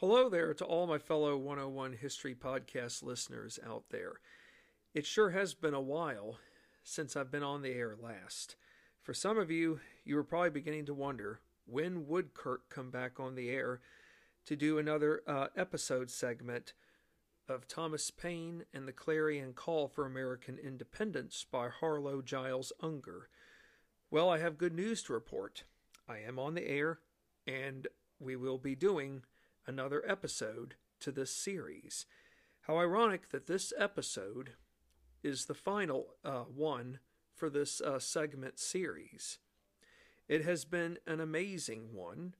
Hello there to all my fellow 101 History Podcast listeners out there. It sure has been a while since I've been on the air last. For some of you, you were probably beginning to wonder when would Kirk come back on the air to do another uh, episode segment of Thomas Paine and the Clarion Call for American Independence by Harlow Giles Unger. Well, I have good news to report. I am on the air, and we will be doing another episode to this series. How ironic that this episode is the final uh, one for this uh, segment series. It has been an amazing one,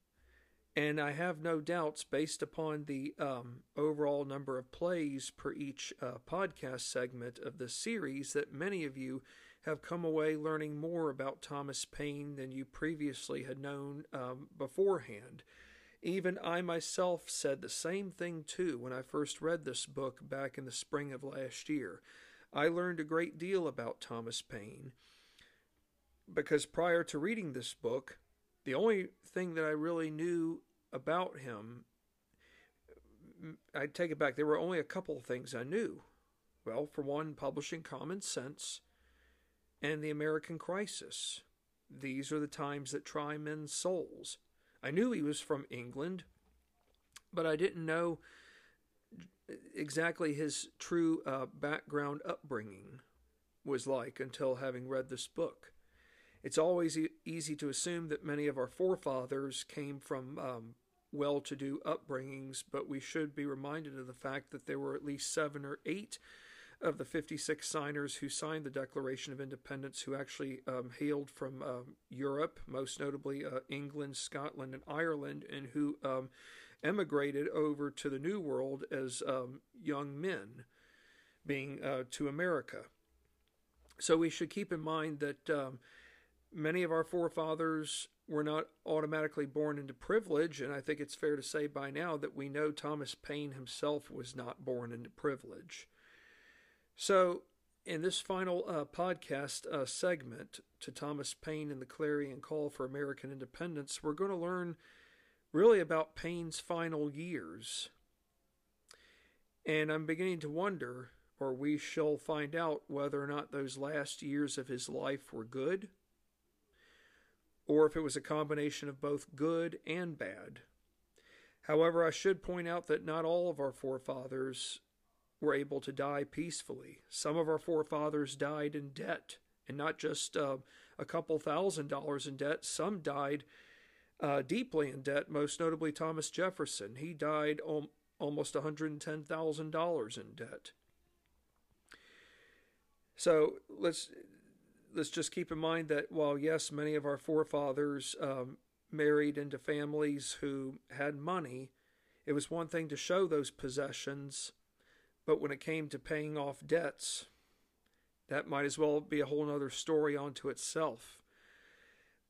and I have no doubts, based upon the um, overall number of plays per each uh, podcast segment of this series, that many of you have come away learning more about Thomas Paine than you previously had known um, beforehand. Even I myself said the same thing too when I first read this book back in the spring of last year. I learned a great deal about Thomas Paine because prior to reading this book, the only thing that I really knew about him, I take it back, there were only a couple of things I knew. Well, for one, publishing Common Sense and the American Crisis. These are the times that try men's souls. I knew he was from England, but I didn't know exactly his true uh, background upbringing was like until having read this book. It's always e- easy to assume that many of our forefathers came from um, well to do upbringings, but we should be reminded of the fact that there were at least seven or eight of the 56 signers who signed the Declaration of Independence who actually um, hailed from um, Europe, most notably uh, England, Scotland, and Ireland, and who um, emigrated over to the New World as um, young men, being uh, to America. So we should keep in mind that um, many of our forefathers were not automatically born into privilege, and I think it's fair to say by now that we know Thomas Paine himself was not born into privilege. So, in this final uh, podcast uh, segment to Thomas Paine and the Clarion Call for American Independence, we're going to learn really about Paine's final years. And I'm beginning to wonder, or we shall find out, whether or not those last years of his life were good, or if it was a combination of both good and bad. However, I should point out that not all of our forefathers were able to die peacefully. Some of our forefathers died in debt, and not just uh, a couple thousand dollars in debt. Some died uh, deeply in debt, most notably Thomas Jefferson. He died om- almost $110,000 in debt. So let's let's just keep in mind that while yes, many of our forefathers um, married into families who had money, it was one thing to show those possessions but when it came to paying off debts, that might as well be a whole other story unto itself.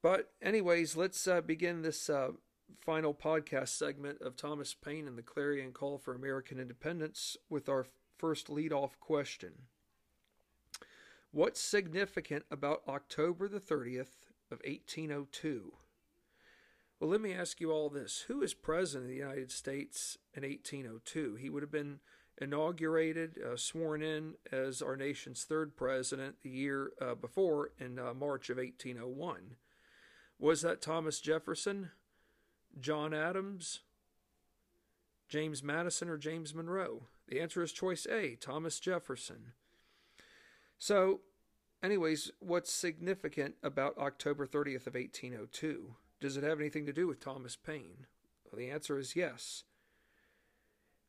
But, anyways, let's uh, begin this uh, final podcast segment of Thomas Paine and the Clarion Call for American Independence with our first lead-off question. What's significant about October the 30th of 1802? Well, let me ask you all this. Who is president of the United States in 1802? He would have been inaugurated, uh, sworn in as our nation's third president the year uh, before in uh, March of 1801. Was that Thomas Jefferson, John Adams, James Madison, or James Monroe? The answer is choice A, Thomas Jefferson. So, anyways, what's significant about October 30th of 1802? Does it have anything to do with Thomas Paine? Well, the answer is yes.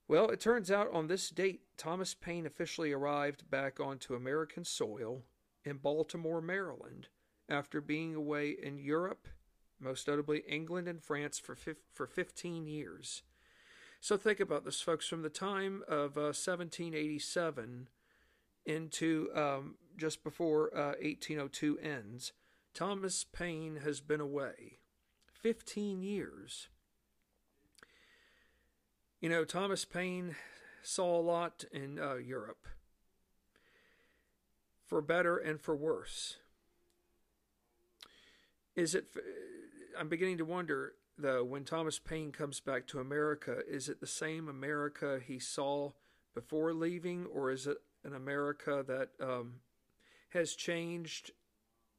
Well, it turns out on this date, Thomas Paine officially arrived back onto American soil in Baltimore, Maryland, after being away in Europe, most notably England and France, for, for 15 years. So think about this, folks. From the time of uh, 1787 into um, just before uh, 1802 ends, Thomas Paine has been away 15 years. You know, Thomas Paine saw a lot in uh, Europe, for better and for worse. Is it? I'm beginning to wonder. though, when Thomas Paine comes back to America, is it the same America he saw before leaving, or is it an America that um, has changed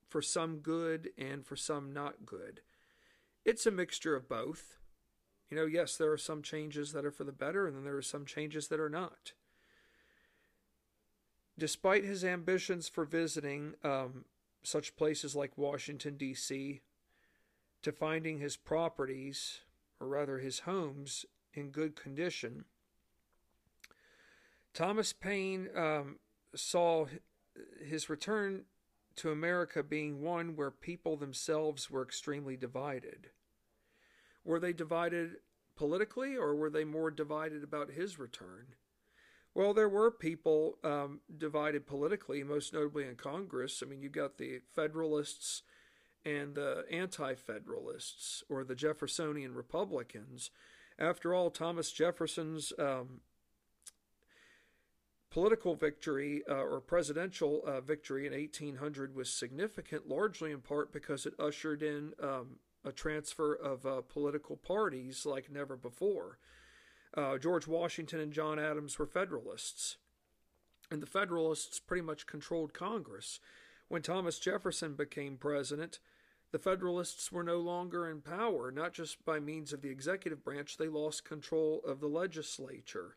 for some good and for some not good? It's a mixture of both. You know, yes, there are some changes that are for the better, and then there are some changes that are not. Despite his ambitions for visiting um, such places like Washington, D.C., to finding his properties, or rather his homes, in good condition, Thomas Paine um, saw his return to America being one where people themselves were extremely divided. Were they divided politically, or were they more divided about his return? Well, there were people um, divided politically, most notably in Congress. I mean, you got the Federalists and the Anti Federalists, or the Jeffersonian Republicans. After all, Thomas Jefferson's um, political victory uh, or presidential uh, victory in 1800 was significant, largely in part because it ushered in um, a transfer of uh, political parties like never before. Uh, George Washington and John Adams were Federalists, and the Federalists pretty much controlled Congress. When Thomas Jefferson became president, the Federalists were no longer in power, not just by means of the executive branch, they lost control of the legislature.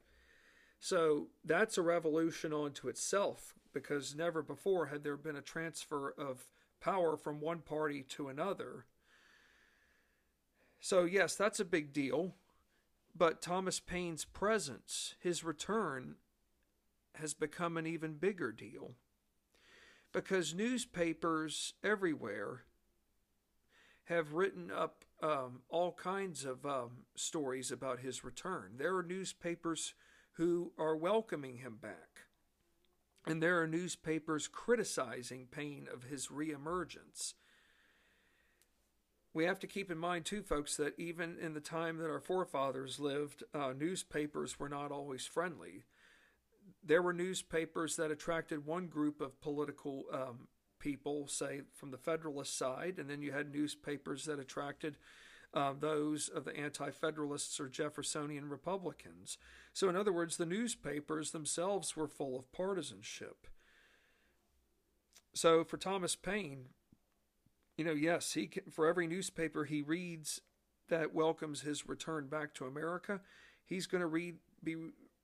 So that's a revolution unto itself, because never before had there been a transfer of power from one party to another. So, yes, that's a big deal. But Thomas Paine's presence, his return, has become an even bigger deal. Because newspapers everywhere have written up um, all kinds of um, stories about his return. There are newspapers who are welcoming him back. And there are newspapers criticizing Paine of his reemergence we have to keep in mind too, folks, that even in the time that our forefathers lived, uh, newspapers were not always friendly. There were newspapers that attracted one group of political um, people, say from the Federalist side, and then you had newspapers that attracted uh, those of the Anti Federalists or Jeffersonian Republicans. So, in other words, the newspapers themselves were full of partisanship. So, for Thomas Paine, you know, yes, he can, for every newspaper he reads that welcomes his return back to America, he's going to read be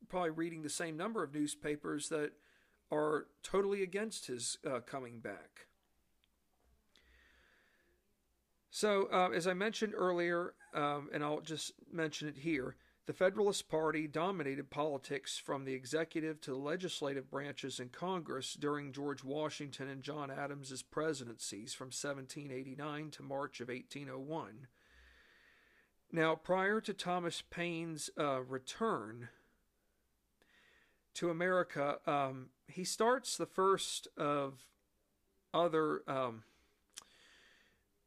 probably reading the same number of newspapers that are totally against his uh, coming back. So, uh, as I mentioned earlier, um, and I'll just mention it here, the Federalist Party dominated politics from the executive to the legislative branches in Congress during George Washington and John Adams's presidencies from 1789 to March of 1801. Now, prior to Thomas Paine's uh, return to America, um, he starts the first of other, um,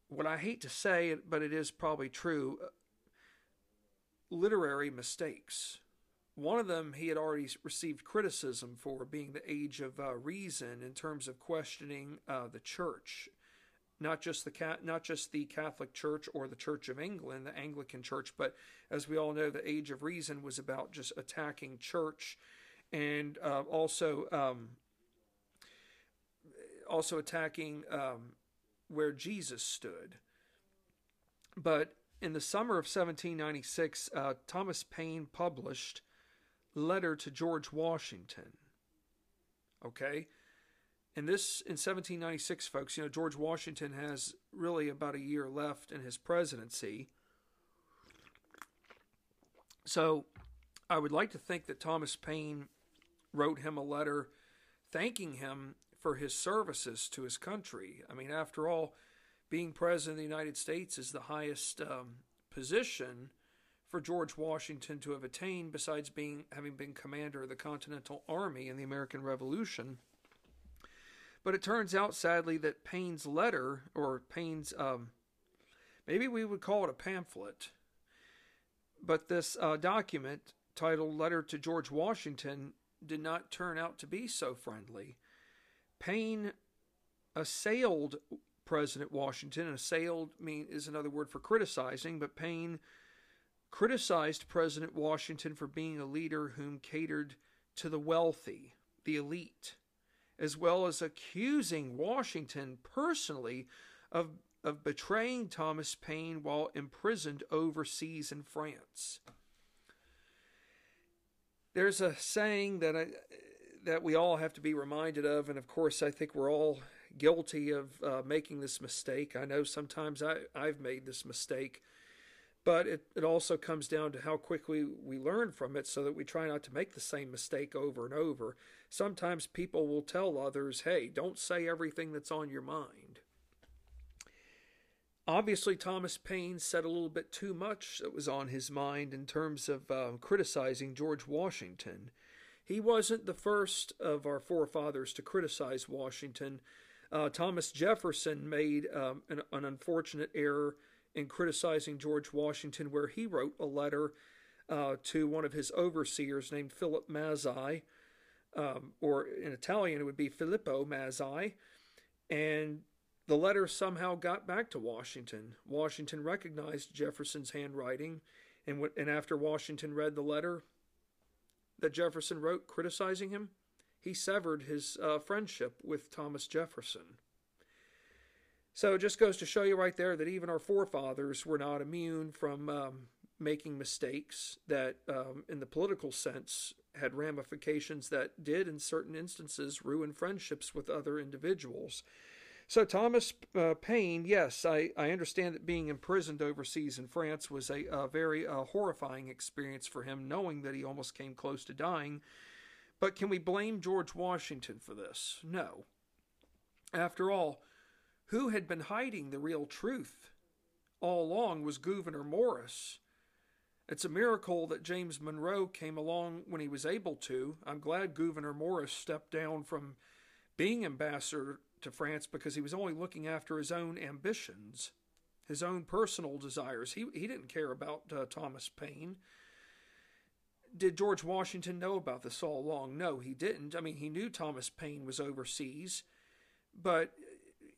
what I hate to say, but it is probably true, literary mistakes. One of them he had already received criticism for being the age of uh, reason in terms of questioning uh, the church, not just the not just the Catholic Church or the Church of England, the Anglican Church, but as we all know, the age of reason was about just attacking church and uh, also um, also attacking um, where Jesus stood. But in the summer of 1796, uh, Thomas Paine published Letter to George Washington. Okay? And this, in 1796, folks, you know, George Washington has really about a year left in his presidency. So I would like to think that Thomas Paine wrote him a letter thanking him for his services to his country. I mean, after all, being president of the United States is the highest um, position for George Washington to have attained, besides being having been commander of the Continental Army in the American Revolution. But it turns out, sadly, that Paine's letter, or Paine's, um, maybe we would call it a pamphlet, but this uh, document titled Letter to George Washington did not turn out to be so friendly. Paine assailed President Washington. And assailed mean is another word for criticizing, but Paine criticized President Washington for being a leader whom catered to the wealthy, the elite, as well as accusing Washington personally of, of betraying Thomas Paine while imprisoned overseas in France. There's a saying that I, that we all have to be reminded of, and of course, I think we're all guilty of uh, making this mistake. I know sometimes I, I've made this mistake, but it, it also comes down to how quickly we learn from it so that we try not to make the same mistake over and over. Sometimes people will tell others, hey, don't say everything that's on your mind. Obviously, Thomas Paine said a little bit too much that was on his mind in terms of uh, criticizing George Washington. He wasn't the first of our forefathers to criticize Washington. Uh, Thomas Jefferson made um, an, an, unfortunate error in criticizing George Washington, where he wrote a letter uh, to one of his overseers named Philip Mazzei, um, or in Italian it would be Filippo Mazzei, and the letter somehow got back to Washington. Washington recognized Jefferson's handwriting, and, w- and after Washington read the letter that Jefferson wrote criticizing him, he severed his uh, friendship with Thomas Jefferson. So it just goes to show you right there that even our forefathers were not immune from um, making mistakes that, um, in the political sense, had ramifications that did, in certain instances, ruin friendships with other individuals. So, Thomas uh, Paine, yes, I, I understand that being imprisoned overseas in France was a, a very uh, horrifying experience for him, knowing that he almost came close to dying but can we blame George Washington for this? No. After all, who had been hiding the real truth all along was Gouverneur Morris. It's a miracle that James Monroe came along when he was able to. I'm glad Gouverneur Morris stepped down from being ambassador to France because he was only looking after his own ambitions, his own personal desires. He, he didn't care about uh, Thomas Paine did George Washington know about this all along? No, he didn't. I mean, he knew Thomas Paine was overseas, but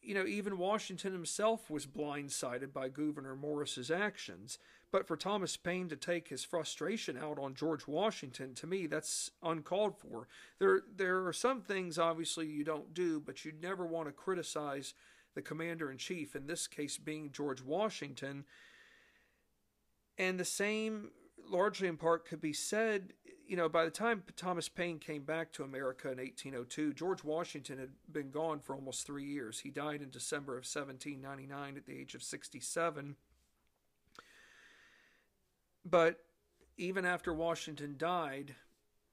you know, even Washington himself was blindsided by Gouverneur Morris's actions. But for Thomas Paine to take his frustration out on George Washington, to me, that's uncalled for. There, there are some things obviously you don't do, but you never want to criticize the commander in chief. In this case, being George Washington. And the same largely in part could be said, you know, by the time Thomas Paine came back to America in 1802, George Washington had been gone for almost three years. He died in December of 1799 at the age of 67. But even after Washington died,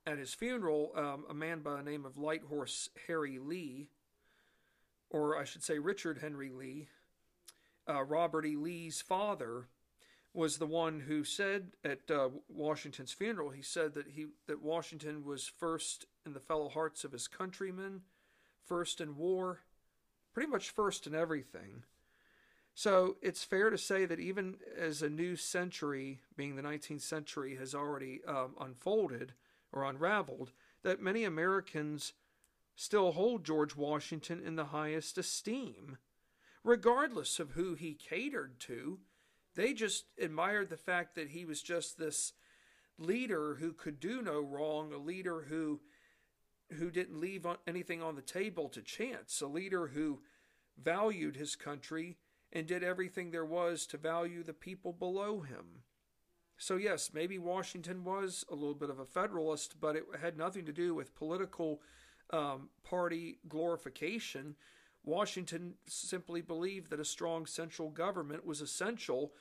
at his funeral, um, a man by the name of Light Horse Harry Lee, or I should say Richard Henry Lee, uh, Robert E. Lee's father, was the one who said at uh, Washington's funeral, he said that he that Washington was first in the fellow hearts of his countrymen, first in war, pretty much first in everything. So it's fair to say that even as a new century, being the 19th century, has already um, unfolded or unraveled, that many Americans still hold George Washington in the highest esteem, regardless of who he catered to they just admired the fact that he was just this leader who could do no wrong, a leader who who didn't leave anything on the table to chance, a leader who valued his country and did everything there was to value the people below him. So, yes, maybe Washington was a little bit of a Federalist, but it had nothing to do with political um, party glorification. Washington simply believed that a strong central government was essential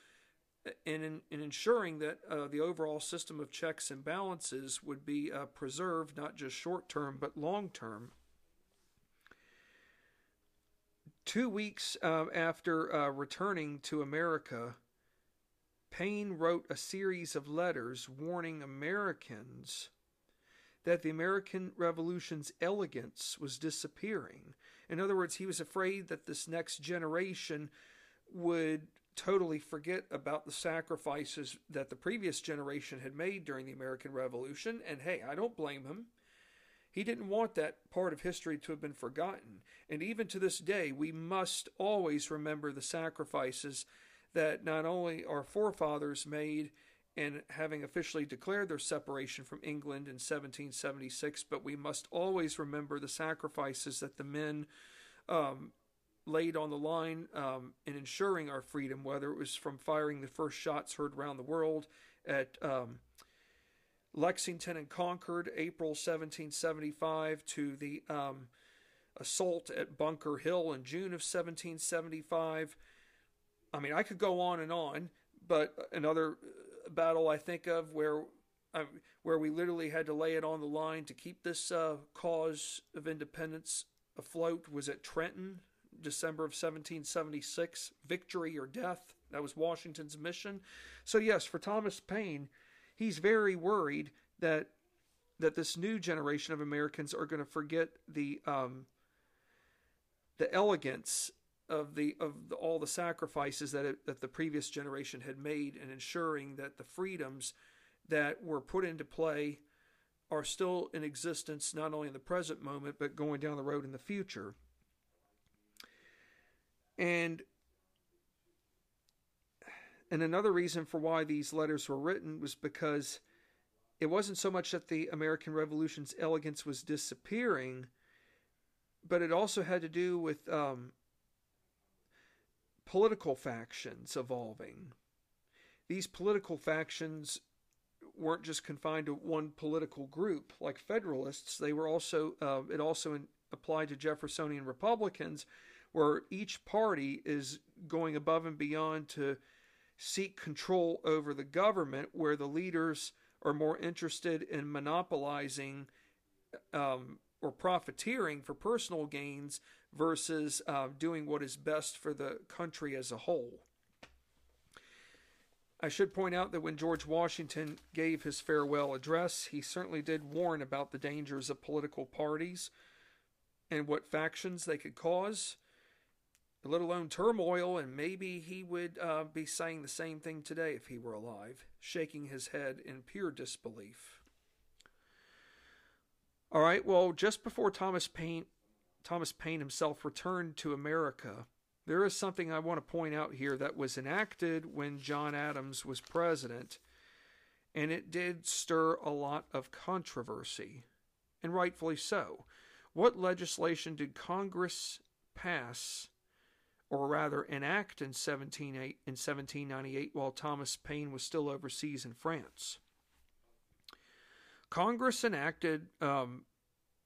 in, in, in ensuring that uh, the overall system of checks and balances would be uh, preserved not just short term but long term. Two weeks uh, after returning to America, Paine wrote a series of letters warning Americans that the American Revolution's elegance was disappearing. In other words, he was afraid that this next generation would totally forget about the sacrifices that the previous generation had made during the American Revolution. And hey, I don't blame him. He didn't want that part of history to have been forgotten. And even to this day, we must always remember the sacrifices that not only our forefathers made in having officially declared their separation from England in 1776, but we must always remember the sacrifices that the men um, laid on the line um, in ensuring our freedom, whether it was from firing the first shots heard around the world at um, Lexington and Concord, April 1775, to the um, assault at Bunker Hill in June of 1775. I mean, I could go on and on, but another battle I think of where uh, where we literally had to lay it on the line to keep this uh, cause of independence afloat was at Trenton, December of 1776. Victory or death. That was Washington's mission. So yes, for Thomas Paine, he's very worried that that this new generation of Americans are going to forget the um, the elegance of the of the, all the sacrifices that it, that the previous generation had made in ensuring that the freedoms that were put into play are still in existence not only in the present moment but going down the road in the future. And and another reason for why these letters were written was because it wasn't so much that the American Revolution's elegance was disappearing, but it also had to do with um, political factions evolving. These political factions weren't just confined to one political group like Federalists. They were also uh, it also in, applied to Jeffersonian Republicans, where each party is going above and beyond to seek control over the government, where the leaders are more interested in monopolizing um, or profiteering for personal gains versus uh, doing what is best for the country as a whole. I should point out that when George Washington gave his farewell address, he certainly did warn about the dangers of political parties and what factions they could cause let alone turmoil, and maybe he would uh, be saying the same thing today if he were alive, shaking his head in pure disbelief. All right, well, just before Thomas Paine, Thomas Paine himself returned to America, there is something I want to point out here that was enacted when John Adams was president, and it did stir a lot of controversy, and rightfully so. What legislation did Congress pass or rather enact in, 17, in 1798 while Thomas Paine was still overseas in France. Congress enacted um,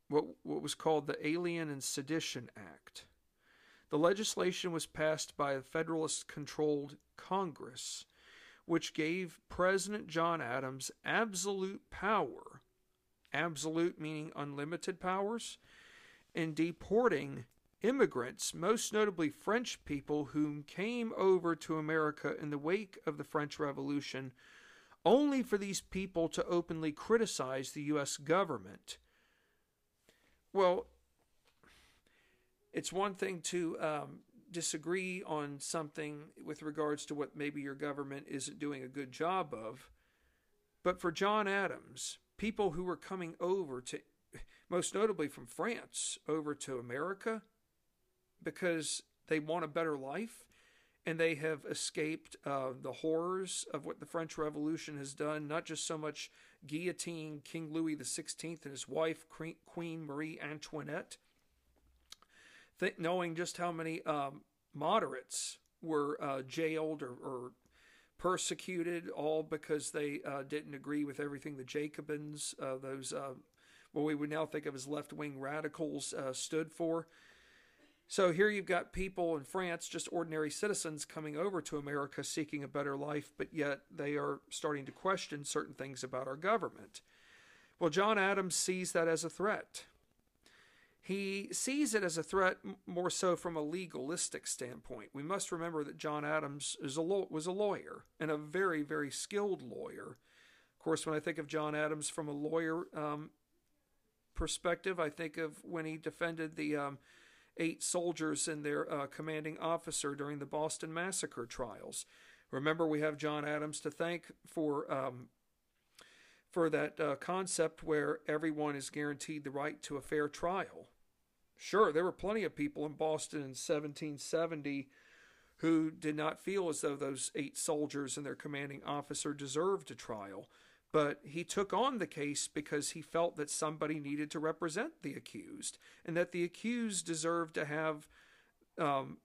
what, what was called the Alien and Sedition Act. The legislation was passed by a Federalist controlled Congress, which gave President John Adams absolute power, absolute meaning unlimited powers, in deporting immigrants, most notably French people who came over to America in the wake of the French Revolution, only for these people to openly criticize the U.S. government. Well, it's one thing to um, disagree on something with regards to what maybe your government isn't doing a good job of, but for John Adams, people who were coming over to, most notably from France, over to America, because they want a better life and they have escaped uh, the horrors of what the French Revolution has done, not just so much guillotine King Louis XVI and his wife, Queen Marie Antoinette, Think, knowing just how many um, moderates were uh, jailed or, or, persecuted, all because they uh, didn't agree with everything the Jacobins, uh, those uh, what we would now think of as left wing radicals, uh, stood for. So here you've got people in France, just ordinary citizens, coming over to America seeking a better life, but yet they are starting to question certain things about our government. Well, John Adams sees that as a threat. He sees it as a threat more so from a legalistic standpoint. We must remember that John Adams a was a lawyer and a very, very skilled lawyer. Of course, when I think of John Adams from a lawyer um, perspective, I think of when he defended the um, eight soldiers and their uh, commanding officer during the Boston Massacre trials. Remember, we have John Adams to thank for um, for that uh, concept where everyone is guaranteed the right to a fair trial. Sure, there were plenty of people in Boston in 1770 who did not feel as though those eight soldiers and their commanding officer deserved a trial. But he took on the case because he felt that somebody needed to represent the accused and that the accused deserved to have um,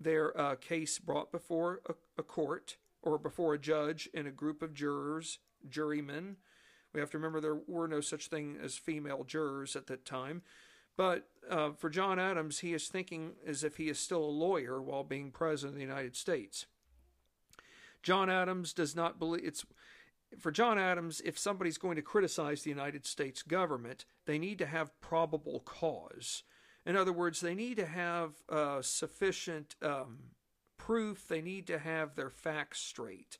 their uh, case brought before a, a court or before a judge and a group of jurors, jurymen. We have to remember there were no such thing as female jurors at that time. But uh, for John Adams, he is thinking as if he is still a lawyer while being president of the United States. John Adams does not believe it's for John Adams, if somebody's going to criticize the United States government, they need to have probable cause. In other words, they need to have uh, sufficient um, proof, they need to have their facts straight.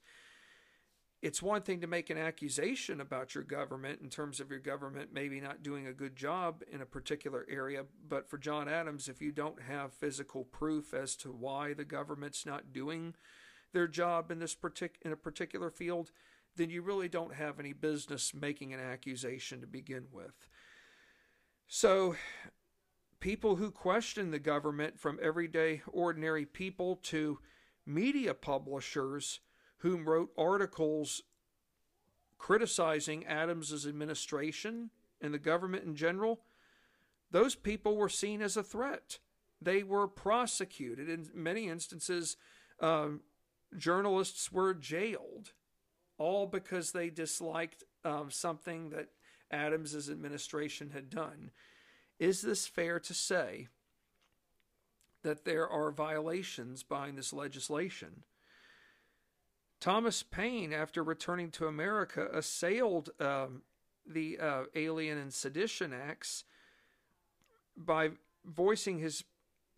It's one thing to make an accusation about your government in terms of your government maybe not doing a good job in a particular area, but for John Adams, if you don't have physical proof as to why the government's not doing their job in this partic- in a particular field, then you really don't have any business making an accusation to begin with. So, people who question the government, from everyday ordinary people to media publishers whom wrote articles criticizing Adams's administration and the government in general, those people were seen as a threat. They were prosecuted. In many instances, um, journalists were jailed all because they disliked um, something that Adams's administration had done. Is this fair to say that there are violations behind this legislation? Thomas Paine, after returning to America, assailed um, the uh, Alien and Sedition Acts by voicing his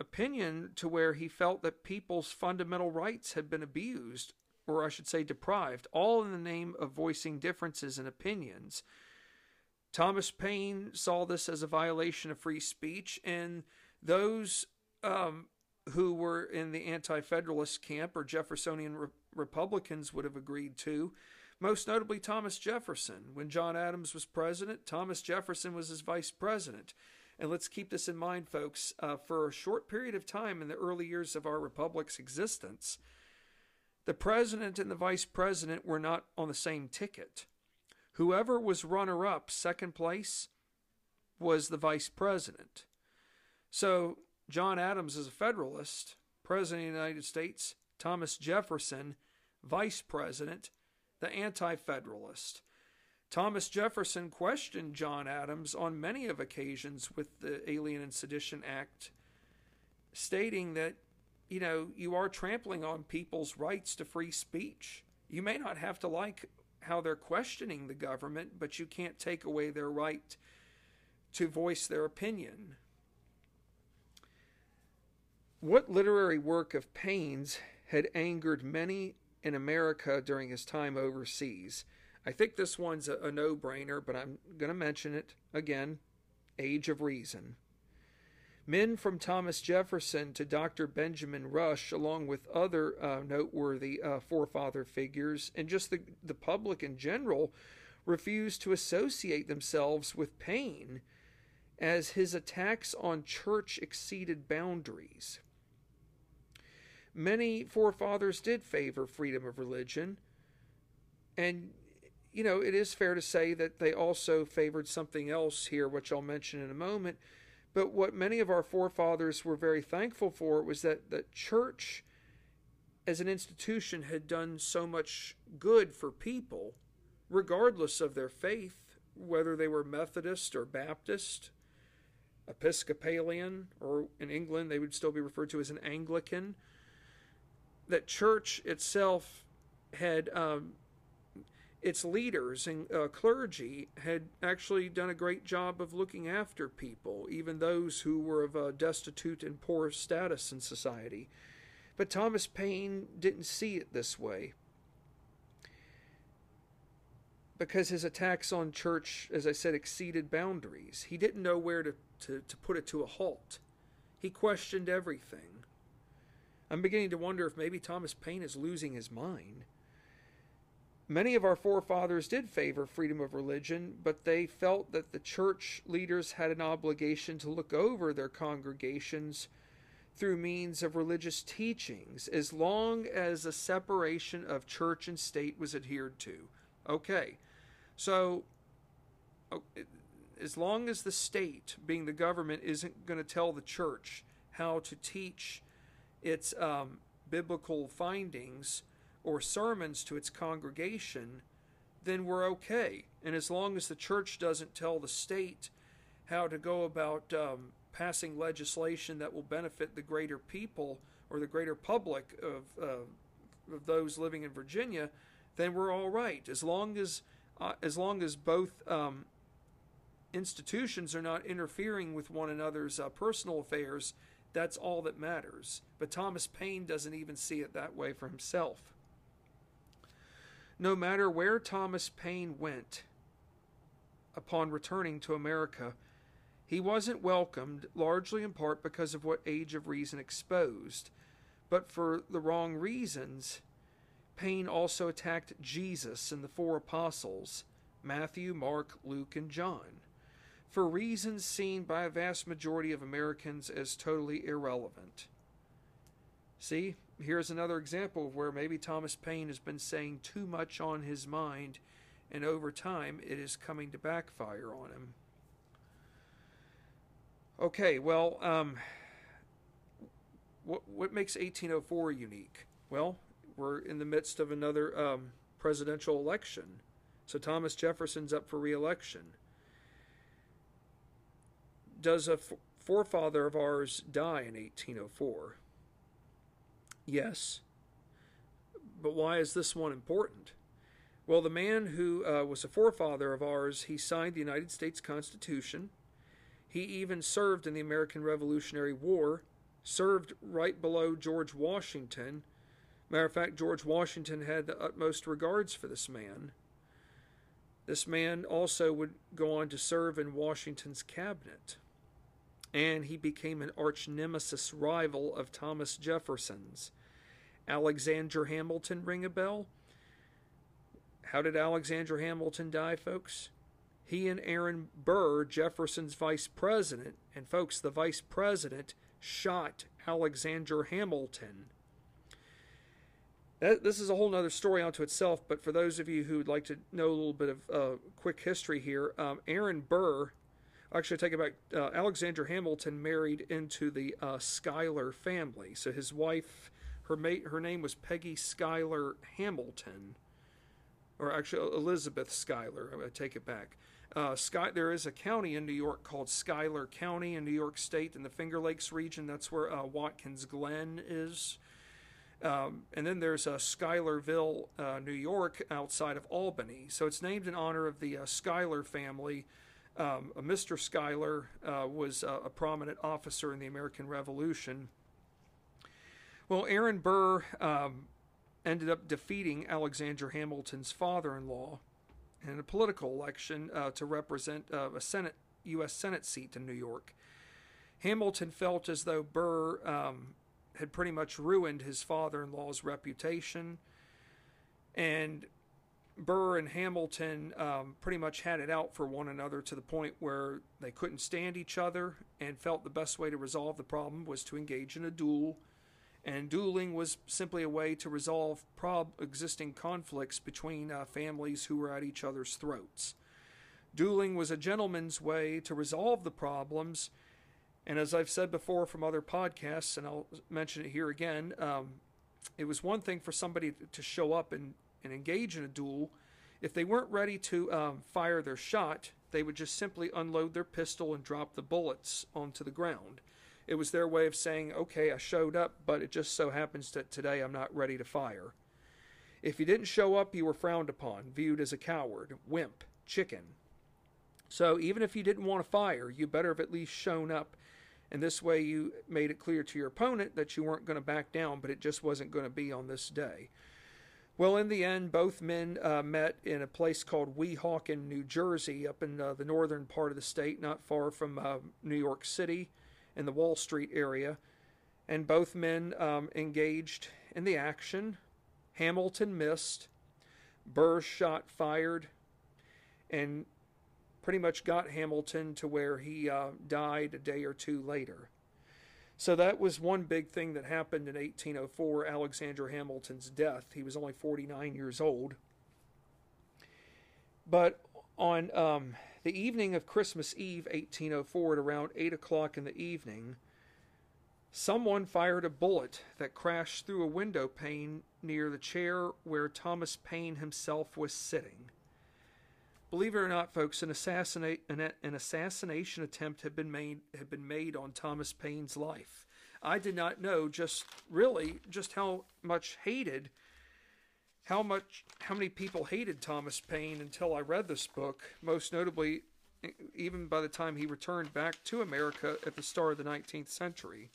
opinion to where he felt that people's fundamental rights had been abused or I should say deprived, all in the name of voicing differences in opinions. Thomas Paine saw this as a violation of free speech, and those um, who were in the anti federalist camp or Jeffersonian re- Republicans would have agreed to. Most notably, Thomas Jefferson. When John Adams was president, Thomas Jefferson was his vice president. And let's keep this in mind, folks. Uh, for a short period of time in the early years of our republic's existence, the president and the vice president were not on the same ticket. Whoever was runner up, second place, was the vice president. So John Adams is a Federalist, President of the United States, Thomas Jefferson, Vice President, the Anti Federalist. Thomas Jefferson questioned John Adams on many of occasions with the Alien and Sedition Act, stating that you know, you are trampling on people's rights to free speech. You may not have to like how they're questioning the government, but you can't take away their right to voice their opinion. What literary work of Paine's had angered many in America during his time overseas? I think this one's a, a no brainer, but I'm going to mention it again Age of Reason. Men from Thomas Jefferson to Dr. Benjamin Rush, along with other uh, noteworthy uh, forefather figures, and just the, the public in general, refused to associate themselves with Paine as his attacks on church exceeded boundaries. Many forefathers did favor freedom of religion, and you know, it is fair to say that they also favored something else here, which I'll mention in a moment but what many of our forefathers were very thankful for was that the church as an institution had done so much good for people, regardless of their faith, whether they were Methodist or Baptist, Episcopalian, or in England they would still be referred to as an Anglican. That church itself had um, its leaders and uh, clergy had actually done a great job of looking after people, even those who were of a destitute and poor status in society. But Thomas Paine didn't see it this way. Because his attacks on church, as I said, exceeded boundaries. He didn't know where to, to, to put it to a halt. He questioned everything. I'm beginning to wonder if maybe Thomas Paine is losing his mind Many of our forefathers did favor freedom of religion, but they felt that the church leaders had an obligation to look over their congregations through means of religious teachings as long as a separation of church and state was adhered to. Okay, so as long as the state, being the government, isn't going to tell the church how to teach its um, biblical findings or sermons to its congregation, then we're okay. And as long as the church doesn't tell the state how to go about um, passing legislation that will benefit the greater people or the greater public of, uh, of those living in Virginia, then we're all right. As long as uh, as long as both um, institutions are not interfering with one another's uh, personal affairs, that's all that matters. But Thomas Paine doesn't even see it that way for himself. No matter where Thomas Paine went upon returning to America, he wasn't welcomed, largely in part because of what Age of Reason exposed, but for the wrong reasons. Paine also attacked Jesus and the four apostles Matthew, Mark, Luke, and John for reasons seen by a vast majority of Americans as totally irrelevant. See, here's another example of where maybe Thomas Paine has been saying too much on his mind, and over time it is coming to backfire on him. Okay, well, um, what what makes 1804 unique? Well, we're in the midst of another um, presidential election, so Thomas Jefferson's up for reelection does a forefather of ours die in 1804? Yes. But why is this one important? Well, the man who uh, was a forefather of ours, he signed the United States Constitution. He even served in the American Revolutionary War, served right below George Washington. Matter of fact, George Washington had the utmost regards for this man. This man also would go on to serve in Washington's cabinet and he became an arch nemesis rival of Thomas Jefferson's. Alexander Hamilton ring a bell? How did Alexander Hamilton die, folks? He and Aaron Burr, Jefferson's vice president, and folks, the vice president shot Alexander Hamilton. That, this is a whole other story unto itself, but for those of you who would like to know a little bit of uh, quick history here, um, Aaron Burr actually take it back. Uh, Alexander Hamilton married into the uh, Schuyler family. So his wife, her mate, her name was Peggy Schuyler Hamilton, or actually Elizabeth Schuyler. I take it back. Uh, Sky, there is a county in New York called Schuyler County in New York State in the Finger Lakes region. That's where uh, Watkins Glen is. Um, and then there's uh, Schuylerville, uh, New York, outside of Albany. So it's named in honor of the uh, Schuyler family um, Mr. Schuyler uh, was a prominent officer in the American Revolution. Well, Aaron Burr um, ended up defeating Alexander Hamilton's father in law in a political election uh, to represent uh, a Senate, U.S. Senate seat in New York. Hamilton felt as though Burr um, had pretty much ruined his father in law's reputation and Burr and Hamilton um, pretty much had it out for one another to the point where they couldn't stand each other and felt the best way to resolve the problem was to engage in a duel. And dueling was simply a way to resolve prob- existing conflicts between uh, families who were at each other's throats. Dueling was a gentleman's way to resolve the problems. And as I've said before from other podcasts, and I'll mention it here again, um, it was one thing for somebody to show up and and engage in a duel, if they weren't ready to um, fire their shot, they would just simply unload their pistol and drop the bullets onto the ground. It was their way of saying, okay, I showed up, but it just so happens that today I'm not ready to fire. If you didn't show up, you were frowned upon, viewed as a coward, wimp, chicken. So even if you didn't want to fire, you better have at least shown up. And this way you made it clear to your opponent that you weren't going to back down, but it just wasn't going to be on this day. Well, in the end, both men uh, met in a place called Weehawken, New Jersey, up in uh, the northern part of the state, not far from uh, New York City in the Wall Street area. And both men um, engaged in the action. Hamilton missed, Burr shot fired and pretty much got Hamilton to where he uh, died a day or two later. So that was one big thing that happened in 1804, Alexander Hamilton's death. He was only 49 years old. But on um, the evening of Christmas Eve, 1804, at around 8 o'clock in the evening, someone fired a bullet that crashed through a window pane near the chair where Thomas Paine himself was sitting. Believe it or not, folks, an, assassinate, an, an assassination attempt had been made had been made on Thomas Paine's life. I did not know just really just how much hated how much how many people hated Thomas Paine until I read this book. Most notably, even by the time he returned back to America at the start of the 19th century.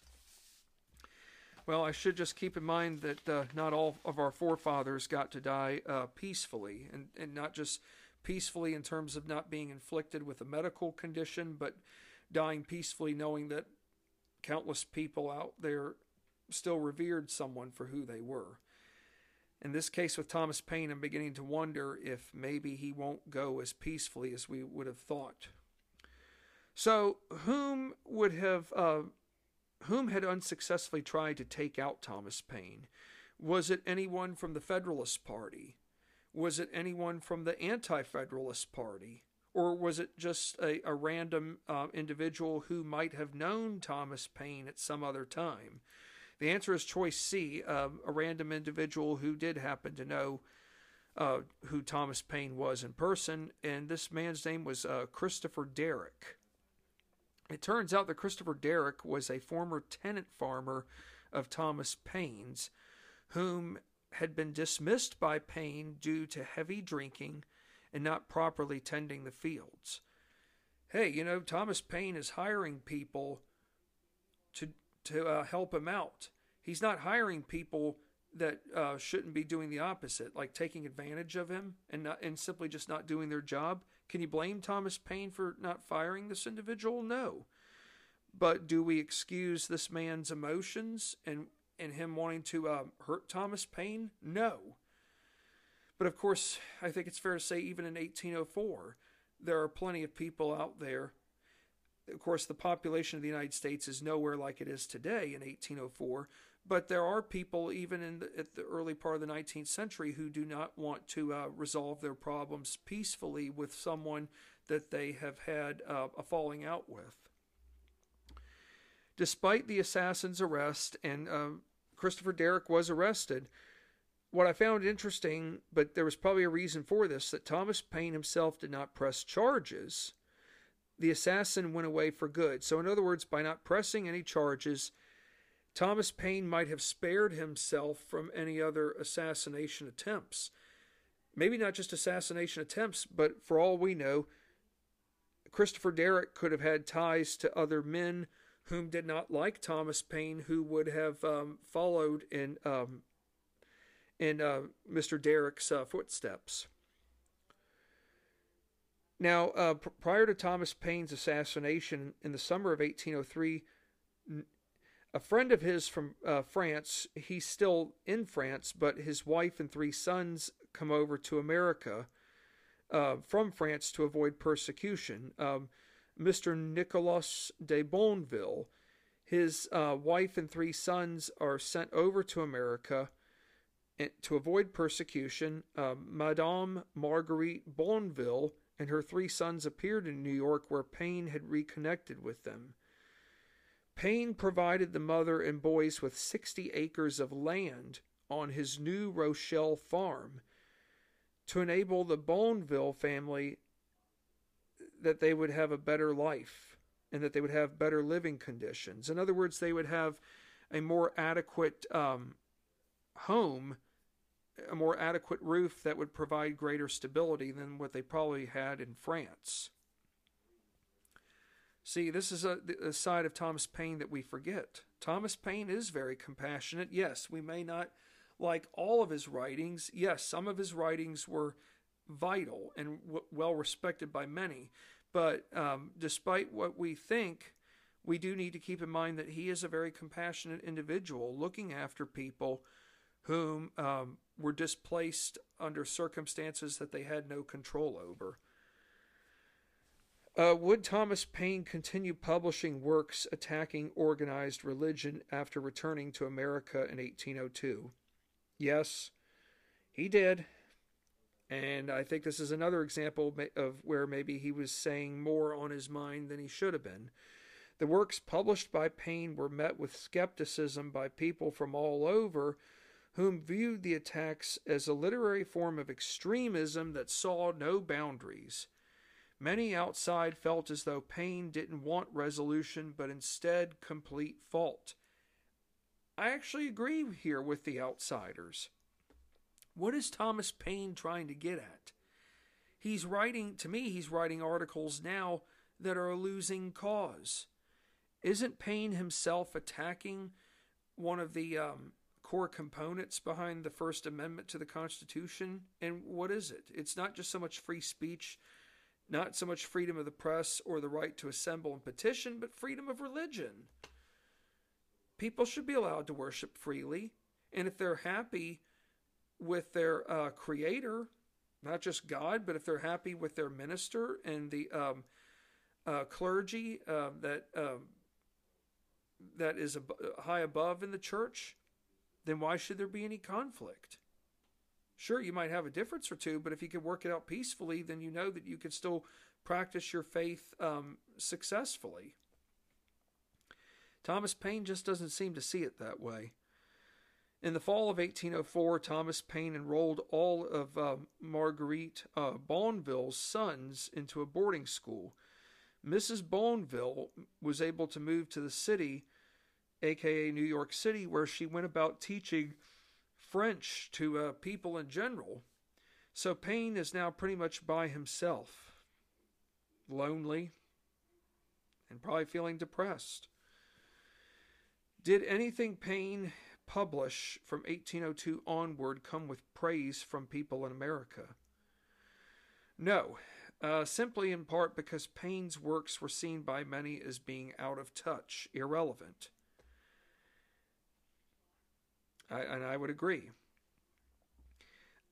Well, I should just keep in mind that uh, not all of our forefathers got to die uh, peacefully, and, and not just peacefully in terms of not being inflicted with a medical condition, but dying peacefully knowing that countless people out there still revered someone for who they were. In this case with Thomas Paine, I'm beginning to wonder if maybe he won't go as peacefully as we would have thought. So, whom would have, uh, whom had unsuccessfully tried to take out Thomas Paine? Was it anyone from the Federalist Party? Was it anyone from the Anti Federalist Party? Or was it just a, a random uh, individual who might have known Thomas Paine at some other time? The answer is choice C, uh, a random individual who did happen to know uh, who Thomas Paine was in person, and this man's name was uh, Christopher Derrick. It turns out that Christopher Derrick was a former tenant farmer of Thomas Paine's, whom had been dismissed by Paine due to heavy drinking and not properly tending the fields. Hey, you know, Thomas Paine is hiring people to to uh, help him out. He's not hiring people that uh, shouldn't be doing the opposite, like taking advantage of him and not and simply just not doing their job. Can you blame Thomas Paine for not firing this individual? No. But do we excuse this man's emotions and and him wanting to uh, hurt Thomas Paine? No. But of course, I think it's fair to say, even in 1804, there are plenty of people out there of course, the population of the United States is nowhere like it is today in 1804, but there are people, even in the, at the early part of the 19th century, who do not want to uh, resolve their problems peacefully with someone that they have had uh, a falling out with. Despite the assassin's arrest, and uh, Christopher Derrick was arrested, what I found interesting, but there was probably a reason for this, that Thomas Paine himself did not press charges the assassin went away for good. So, in other words, by not pressing any charges, Thomas Paine might have spared himself from any other assassination attempts. Maybe not just assassination attempts, but for all we know, Christopher Derrick could have had ties to other men whom did not like Thomas Paine, who would have um, followed in um, in uh, Mr. Derrick's uh, footsteps. Now, uh, pr- prior to Thomas Paine's assassination in the summer of 1803, a friend of his from uh, France, he's still in France, but his wife and three sons come over to America uh, from France to avoid persecution. Um, Mr. Nicolas de Bonneville, his uh, wife and three sons are sent over to America eh, to avoid persecution. Um, Madame Marguerite Bonneville and her three sons appeared in New York where Paine had reconnected with them. Paine provided the mother and boys with 60 acres of land on his New Rochelle farm to enable the Bonneville family that they would have a better life and that they would have better living conditions. In other words, they would have a more adequate um, home a more adequate roof that would provide greater stability than what they probably had in France. See, this is a, a, side of Thomas Paine that we forget. Thomas Paine is very compassionate. Yes, we may not like all of his writings. Yes, some of his writings were vital and w- well respected by many. But um, despite what we think, we do need to keep in mind that he is a very compassionate individual looking after people whom um, were displaced under circumstances that they had no control over. Uh, would Thomas Paine continue publishing works attacking organized religion after returning to America in 1802? Yes, he did. And I think this is another example of where maybe he was saying more on his mind than he should have been. The works published by Paine were met with skepticism by people from all over whom viewed the attacks as a literary form of extremism that saw no boundaries. Many outside felt as though Paine didn't want resolution, but instead complete fault. I actually agree here with the outsiders. What is Thomas Paine trying to get at? He's writing, to me, he's writing articles now that are a losing cause. Isn't Paine himself attacking one of the um, core components behind the First Amendment to the Constitution? And what is it? It's not just so much free speech not so much freedom of the press or the right to assemble and petition, but freedom of religion. People should be allowed to worship freely, and if they're happy with their uh, creator, not just God, but if they're happy with their minister and the um, uh, clergy uh, that um, that is ab- high above in the church, then why should there be any conflict? Sure, you might have a difference or two, but if you can work it out peacefully, then you know that you can still practice your faith um, successfully. Thomas Paine just doesn't seem to see it that way. In the fall of 1804, Thomas Paine enrolled all of uh, Marguerite uh, Bonneville's sons into a boarding school. Mrs. Bonneville was able to move to the city, aka New York City, where she went about teaching French to uh, people in general. So Paine is now pretty much by himself, lonely, and probably feeling depressed. Did anything Paine publish from 1802 onward come with praise from people in America? No, uh, simply in part because Paine's works were seen by many as being out of touch, irrelevant. I, and I would agree.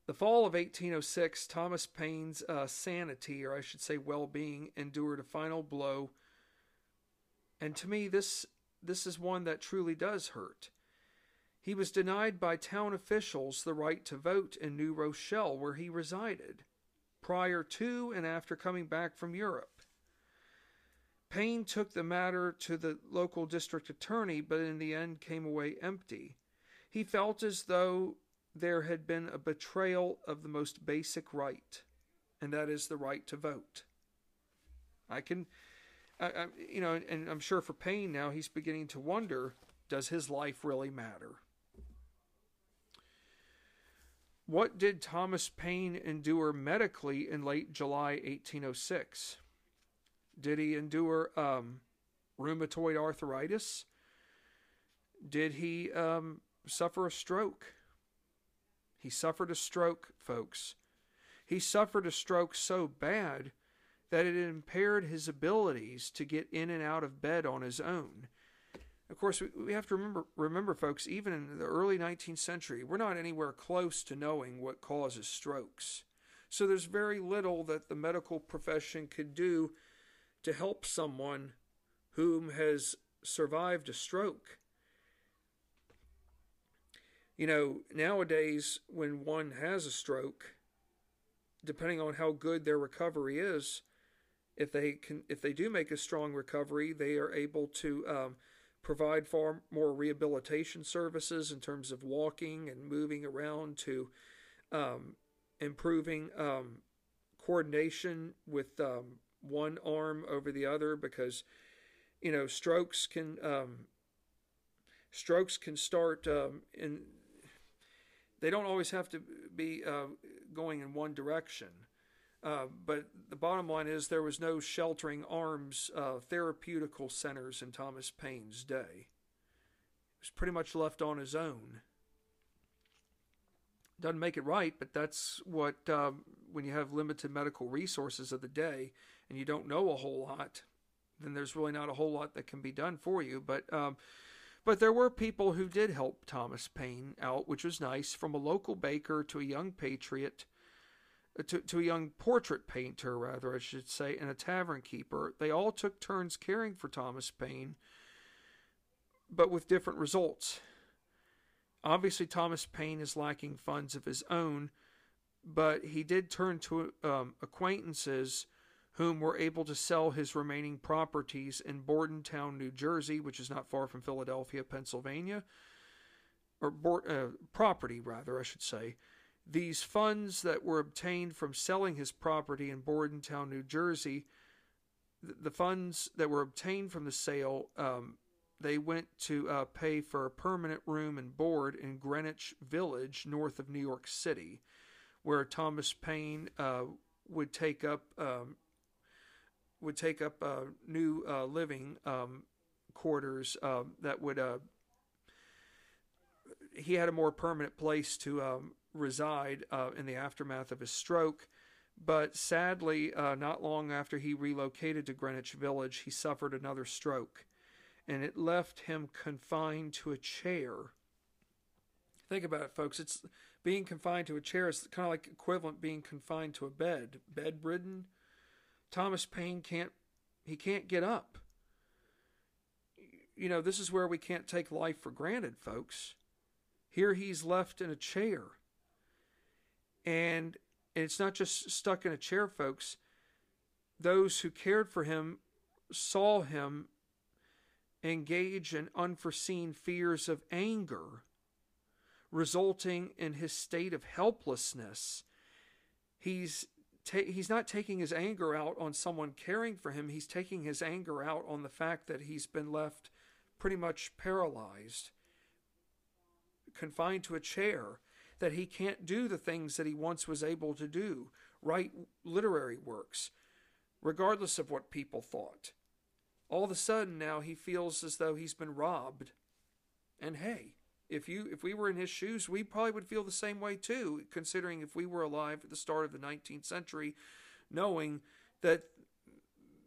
The fall of 1806, Thomas Paine's uh, sanity, or I should say well being, endured a final blow. And to me, this, this is one that truly does hurt. He was denied by town officials the right to vote in New Rochelle, where he resided, prior to and after coming back from Europe. Paine took the matter to the local district attorney, but in the end came away empty. He felt as though there had been a betrayal of the most basic right, and that is the right to vote. I can, I, I, you know, and I'm sure for Paine now, he's beginning to wonder does his life really matter? What did Thomas Paine endure medically in late July 1806? Did he endure um, rheumatoid arthritis? Did he um, suffer a stroke. He suffered a stroke, folks. He suffered a stroke so bad that it impaired his abilities to get in and out of bed on his own. Of course, we have to remember, remember, folks, even in the early 19th century, we're not anywhere close to knowing what causes strokes. So there's very little that the medical profession could do to help someone whom has survived a stroke. You know, nowadays, when one has a stroke, depending on how good their recovery is, if they can, if they do make a strong recovery, they are able to um, provide far more rehabilitation services in terms of walking and moving around to um, improving um, coordination with um, one arm over the other because you know strokes can um, strokes can start um, in they don't always have to be uh, going in one direction. Uh, but the bottom line is there was no sheltering arms uh, therapeutical centers in Thomas Paine's day. He was pretty much left on his own. Doesn't make it right, but that's what, um, when you have limited medical resources of the day and you don't know a whole lot, then there's really not a whole lot that can be done for you. But um, But there were people who did help Thomas Paine out, which was nice, from a local baker to a young patriot, to, to a young portrait painter, rather, I should say, and a tavern keeper. They all took turns caring for Thomas Paine, but with different results. Obviously, Thomas Paine is lacking funds of his own, but he did turn to um, acquaintances whom were able to sell his remaining properties in Bordentown, New Jersey, which is not far from Philadelphia, Pennsylvania, or uh, property, rather, I should say. These funds that were obtained from selling his property in Bordentown, New Jersey, the funds that were obtained from the sale, um, they went to uh, pay for a permanent room and board in Greenwich Village, north of New York City, where Thomas Paine uh, would take up um, would take up uh, new uh, living um, quarters uh, that would. Uh, he had a more permanent place to um, reside uh, in the aftermath of his stroke, but sadly, uh, not long after he relocated to Greenwich Village, he suffered another stroke, and it left him confined to a chair. Think about it, folks. It's being confined to a chair is kind of like equivalent being confined to a bed, bedridden Thomas Paine can't he can't get up. You know, this is where we can't take life for granted, folks. Here he's left in a chair. And it's not just stuck in a chair, folks. Those who cared for him saw him engage in unforeseen fears of anger, resulting in his state of helplessness. He's ta- he's not taking his anger out on someone caring for him. He's taking his anger out on the fact that he's been left pretty much paralyzed, confined to a chair, that he can't do the things that he once was able to do, write literary works, regardless of what people thought. All of a sudden now he feels as though he's been robbed. And hey, if you if we were in his shoes, we probably would feel the same way too, considering if we were alive at the start of the 19th century, knowing that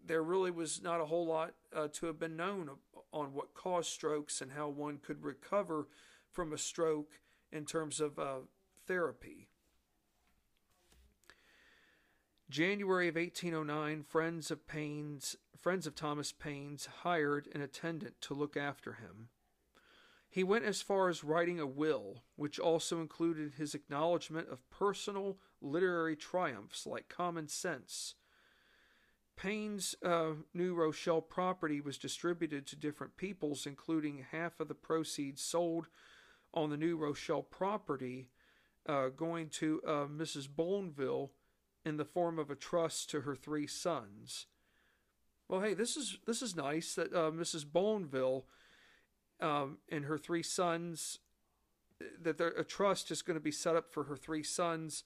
there really was not a whole lot uh, to have been known on what caused strokes and how one could recover from a stroke in terms of uh, therapy. January of 1809, friends of Paine's, friends of Thomas Paine's hired an attendant to look after him. He went as far as writing a will, which also included his acknowledgement of personal literary triumphs like Common Sense. Paine's uh, New Rochelle property was distributed to different peoples, including half of the proceeds sold on the New Rochelle property uh, going to uh, Mrs. Bonneville in the form of a trust to her three sons. Well, hey, this is this is nice that uh, Mrs. Bonneville um, and her three sons, that there, a trust is going to be set up for her three sons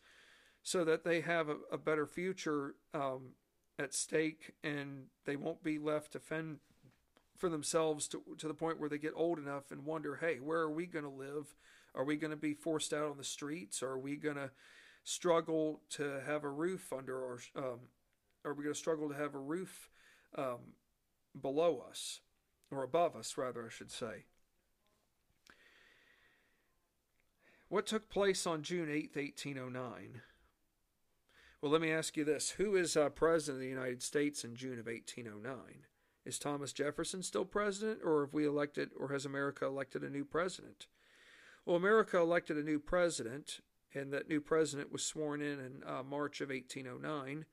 so that they have a, a better future um, at stake and they won't be left to fend for themselves to, to the point where they get old enough and wonder, hey, where are we going to live? Are we going to be forced out on the streets? Are we going to struggle to have a roof under our? Um, are we going to struggle to have a roof um, below us? or above us, rather, I should say. What took place on June 8th, 1809? Well, let me ask you this Who is uh, President of the United States in June of 1809? Is Thomas Jefferson still president, or have we elected, or has America elected a new president? Well, America elected a new president, and that new president was sworn in in uh, March of 1809,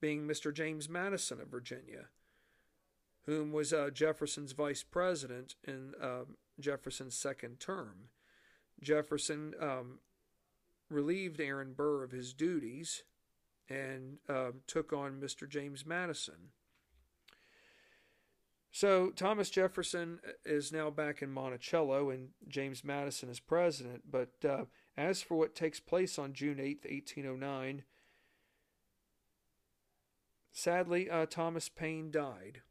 being Mr. James Madison of Virginia whom was uh, Jefferson's vice president in uh, Jefferson's second term. Jefferson um, relieved Aaron Burr of his duties and uh, took on Mr. James Madison. So Thomas Jefferson is now back in Monticello and James Madison is president. But uh, as for what takes place on June 8th, 1809, sadly, uh, Thomas Paine died.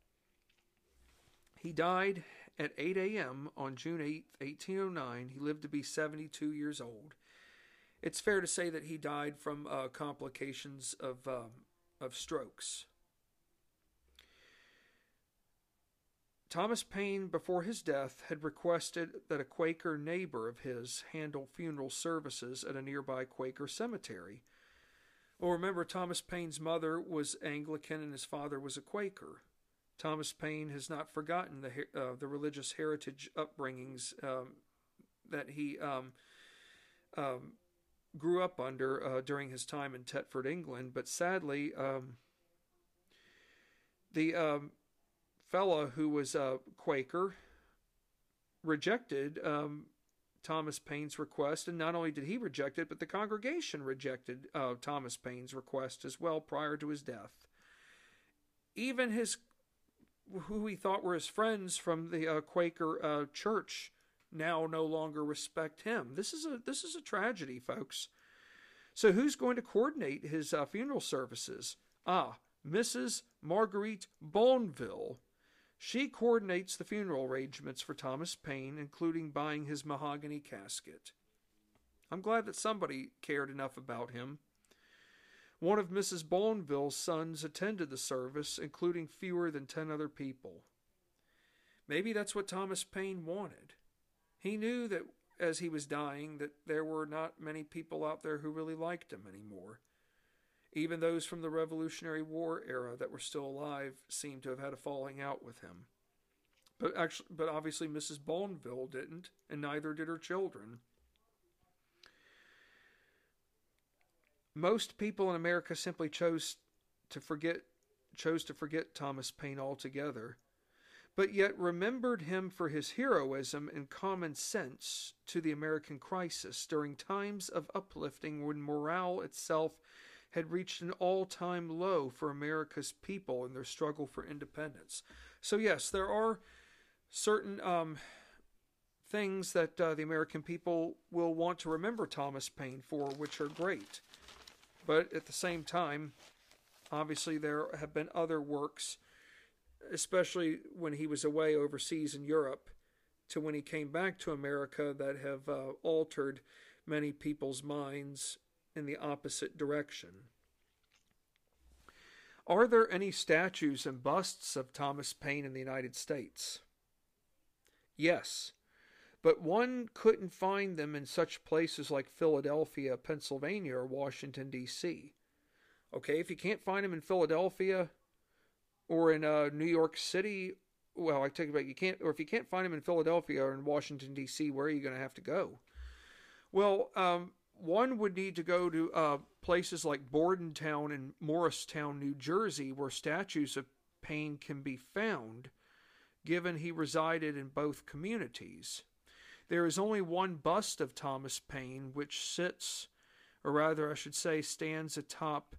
He died at 8 a.m. on June 8, 1809. He lived to be 72 years old. It's fair to say that he died from uh, complications of, um, of strokes. Thomas Paine, before his death, had requested that a Quaker neighbor of his handle funeral services at a nearby Quaker cemetery. Well, remember, Thomas Paine's mother was Anglican and his father was a Quaker. Thomas Paine has not forgotten the uh, the religious heritage upbringings um, that he um, um, grew up under uh, during his time in Thetford, England. But sadly, um, the um, fellow who was a Quaker rejected um, Thomas Paine's request, and not only did he reject it, but the congregation rejected uh, Thomas Paine's request as well prior to his death. Even his, who he thought were his friends from the uh, Quaker uh, church, now no longer respect him. This is a this is a tragedy, folks. So who's going to coordinate his uh, funeral services? Ah, Mrs. Marguerite Bonneville. She coordinates the funeral arrangements for Thomas Paine, including buying his mahogany casket. I'm glad that somebody cared enough about him. One of Mrs. Bonneville's sons attended the service, including fewer than ten other people. Maybe that's what Thomas Paine wanted. He knew that as he was dying that there were not many people out there who really liked him anymore. Even those from the Revolutionary War era that were still alive seemed to have had a falling out with him. But actually, but obviously Mrs. Bonneville didn't, and neither did her children. Most people in America simply chose to forget chose to forget Thomas Paine altogether but yet remembered him for his heroism and common sense to the American crisis during times of uplifting when morale itself had reached an all time low for America's people in their struggle for independence. So, yes, there are certain um, things that uh, the American people will want to remember Thomas Paine for, which are great. But at the same time, obviously, there have been other works especially when he was away overseas in Europe, to when he came back to America that have uh, altered many people's minds in the opposite direction. Are there any statues and busts of Thomas Paine in the United States? Yes, but one couldn't find them in such places like Philadelphia, Pennsylvania, or Washington, D.C. Okay, if you can't find them in Philadelphia, or in uh, New York City. Well, I take it back. You can't, or if you can't find them in Philadelphia or in Washington D.C., where are you going to have to go? Well, um, one would need to go to uh, places like Bordentown and Morristown, New Jersey, where statues of Paine can be found, given he resided in both communities. There is only one bust of Thomas Paine, which sits, or rather, I should say, stands atop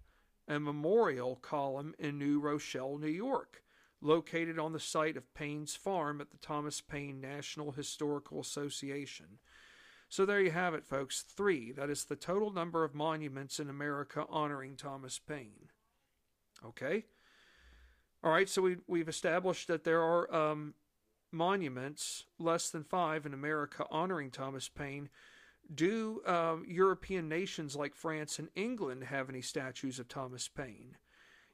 a memorial column in New Rochelle, New York, located on the site of Paine's farm at the Thomas Paine National Historical Association. So there you have it, folks. Three. That is the total number of monuments in America honoring Thomas Paine. Okay? All right, so we, we've established that there are um, monuments, less than five in America, honoring Thomas Paine. Do um, European nations like France and England have any statues of Thomas Paine?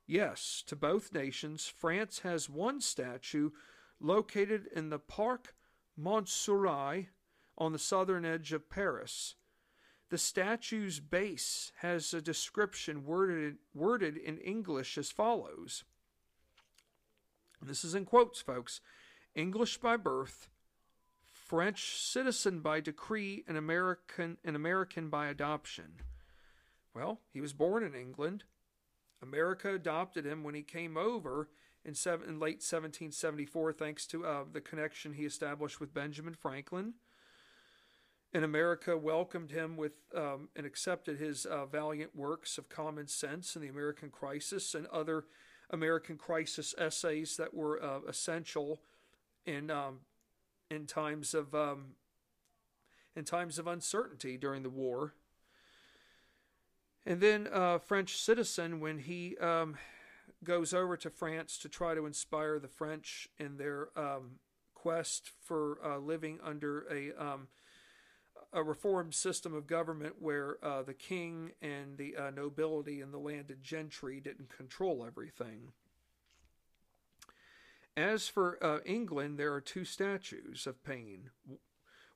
Yes, to both nations. France has one statue located in the Parc Montsouris on the southern edge of Paris. The statue's base has a description worded, worded in English as follows. This is in quotes, folks. English by birth, French citizen by decree and American an American by adoption. Well, he was born in England. America adopted him when he came over in, seven, in late 1774, thanks to uh, the connection he established with Benjamin Franklin. And America welcomed him with um, and accepted his uh, valiant works of common sense and the American crisis and other American crisis essays that were uh, essential in um, in times of um, in times of uncertainty during the war. And then a French citizen, when he um, goes over to France to try to inspire the French in their um, quest for uh, living under a um, a reformed system of government where uh, the king and the uh, nobility and the landed gentry didn't control everything. As for uh, England, there are two statues of Paine.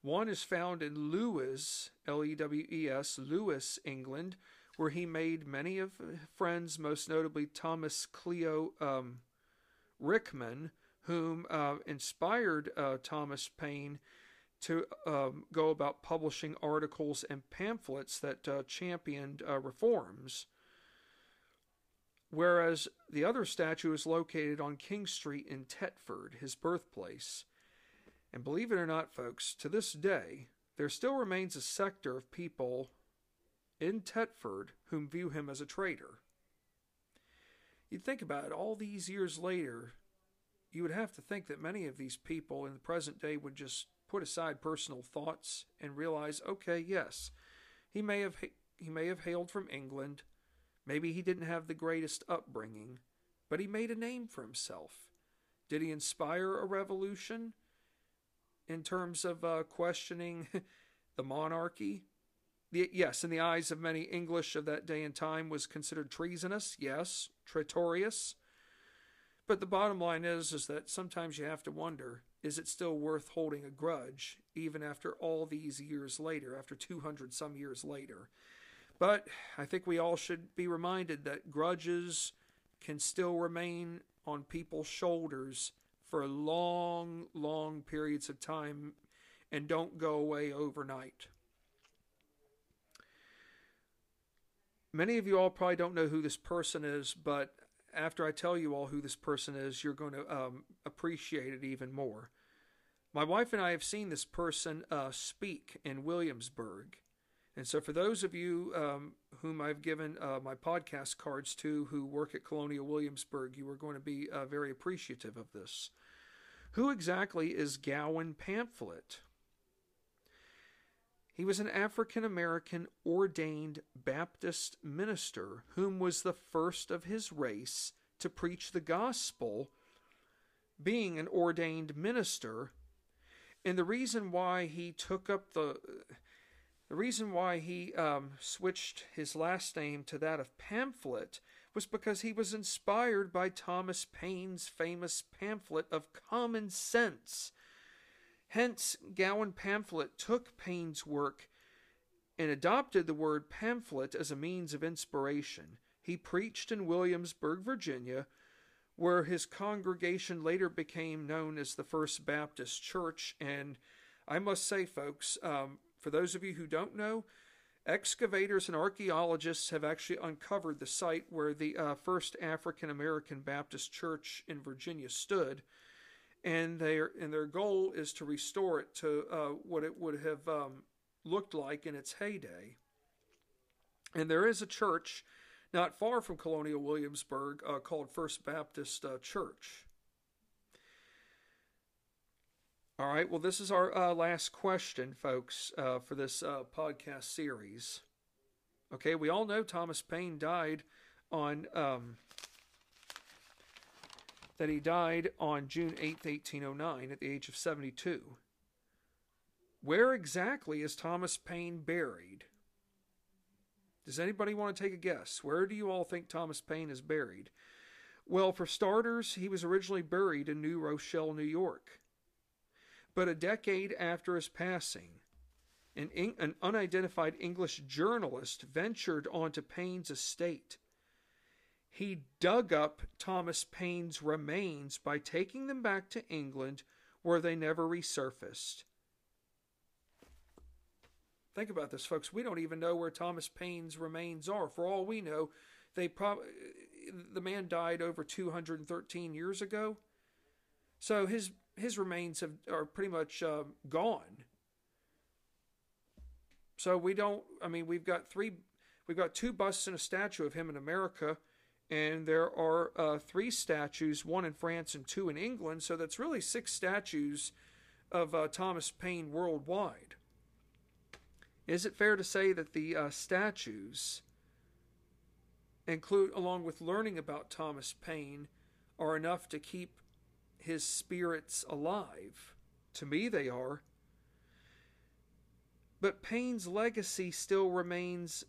One is found in Lewes, L E W E S, Lewes, England, where he made many of friends, most notably Thomas Clio um, Rickman, whom uh, inspired uh, Thomas Paine to um, go about publishing articles and pamphlets that uh, championed uh, reforms. Whereas the other statue is located on King Street in Thetford, his birthplace. And believe it or not, folks, to this day, there still remains a sector of people in Thetford whom view him as a traitor. You'd think about it, all these years later, you would have to think that many of these people in the present day would just put aside personal thoughts and realize, okay, yes, he may have he may have hailed from England, maybe he didn't have the greatest upbringing, but he made a name for himself. Did he inspire a revolution in terms of uh, questioning the monarchy? The, yes, in the eyes of many English of that day and time, was considered treasonous. Yes, traitorous. But the bottom line is, is that sometimes you have to wonder: is it still worth holding a grudge, even after all these years later, after 200 some years later? But I think we all should be reminded that grudges can still remain on people's shoulders for long, long periods of time and don't go away overnight. Many of you all probably don't know who this person is, but after I tell you all who this person is, you're going to um, appreciate it even more. My wife and I have seen this person uh, speak in Williamsburg. And so, for those of you um, whom I've given uh, my podcast cards to who work at Colonial Williamsburg, you are going to be uh, very appreciative of this. Who exactly is Gowan Pamphlet? He was an African American ordained Baptist minister whom was the first of his race to preach the gospel, being an ordained minister. And the reason why he took up the the reason why he um, switched his last name to that of Pamphlet was because he was inspired by Thomas Paine's famous pamphlet of Common Sense. Hence, Gowan Pamphlet took Paine's work and adopted the word pamphlet as a means of inspiration. He preached in Williamsburg, Virginia, where his congregation later became known as the First Baptist Church. And I must say, folks, um, for those of you who don't know, excavators and archaeologists have actually uncovered the site where the uh, first African American Baptist church in Virginia stood, and their and their goal is to restore it to uh, what it would have um, looked like in its heyday. And there is a church not far from Colonial Williamsburg uh, called First Baptist uh, Church. All right. Well, this is our uh, last question, folks, uh, for this uh, podcast series. Okay. We all know Thomas Paine died on. Um, that he died on June 8th, 1809, at the age of 72. Where exactly is Thomas Paine buried? Does anybody want to take a guess? Where do you all think Thomas Paine is buried? Well, for starters, he was originally buried in New Rochelle, New York. But a decade after his passing, an, an unidentified English journalist ventured onto Paine's estate. He dug up Thomas Paine's remains by taking them back to England, where they never resurfaced. Think about this, folks. We don't even know where Thomas Paine's remains are. For all we know, they the man died over 213 years ago. So his his remains have, are pretty much uh, gone. So we don't. I mean, we've got three. We've got two busts and a statue of him in America, and there are uh, three statues, one in France and two in England. So that's really six statues of uh, Thomas Paine worldwide. Is it fair to say that the uh, statues include, along with learning about Thomas Paine, are enough to keep his spirits alive. To me, they are. But Paine's legacy still remains.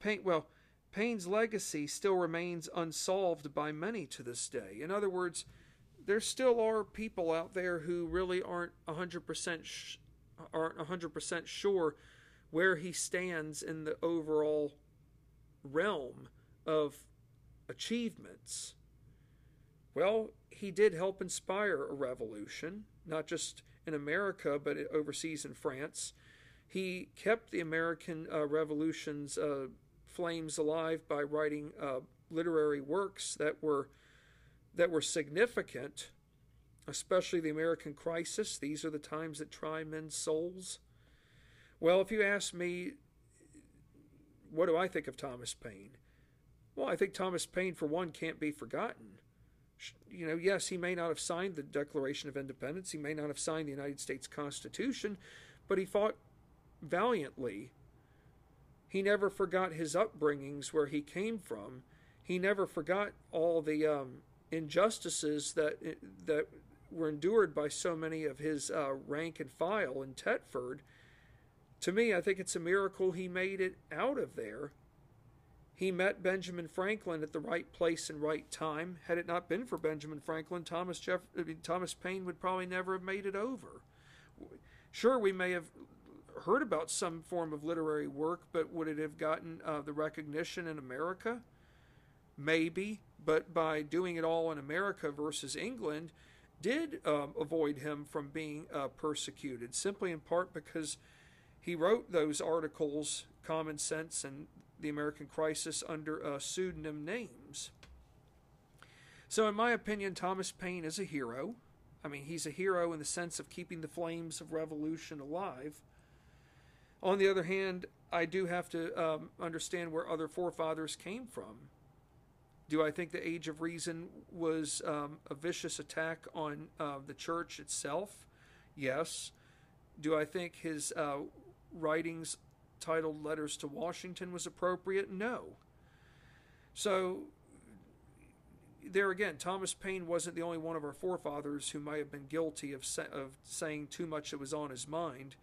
Paine, well, Paine's legacy still remains unsolved by many to this day. In other words, there still are people out there who really aren't 100% sh- aren't 100% sure where he stands in the overall realm of achievements. Well, he did help inspire a revolution, not just in America, but overseas in France. He kept the American uh, Revolution's uh, flames alive by writing uh, literary works that were that were significant, especially the American Crisis. These are the times that try men's souls. Well, if you ask me, what do I think of Thomas Paine? Well, I think Thomas Paine, for one, can't be forgotten. You know, yes, he may not have signed the Declaration of Independence, he may not have signed the United States Constitution, but he fought valiantly. He never forgot his upbringings, where he came from. He never forgot all the um, injustices that that were endured by so many of his uh, rank and file in Thetford to me, I think it's a miracle he made it out of there. He met Benjamin Franklin at the right place and right time. Had it not been for Benjamin Franklin, Thomas Jeff- Thomas Paine would probably never have made it over. Sure, we may have heard about some form of literary work, but would it have gotten uh, the recognition in America? Maybe, but by doing it all in America versus England, did um, avoid him from being uh, persecuted, simply in part because he wrote those articles, Common Sense and the American Crisis, under uh, pseudonym names. So, in my opinion, Thomas Paine is a hero. I mean, he's a hero in the sense of keeping the flames of revolution alive. On the other hand, I do have to um, understand where other forefathers came from. Do I think the Age of Reason was um, a vicious attack on uh, the church itself? Yes. Do I think his uh, writings titled Letters to Washington was appropriate? No. So, there again, Thomas Paine wasn't the only one of our forefathers who might have been guilty of, sa- of saying too much that was on his mind,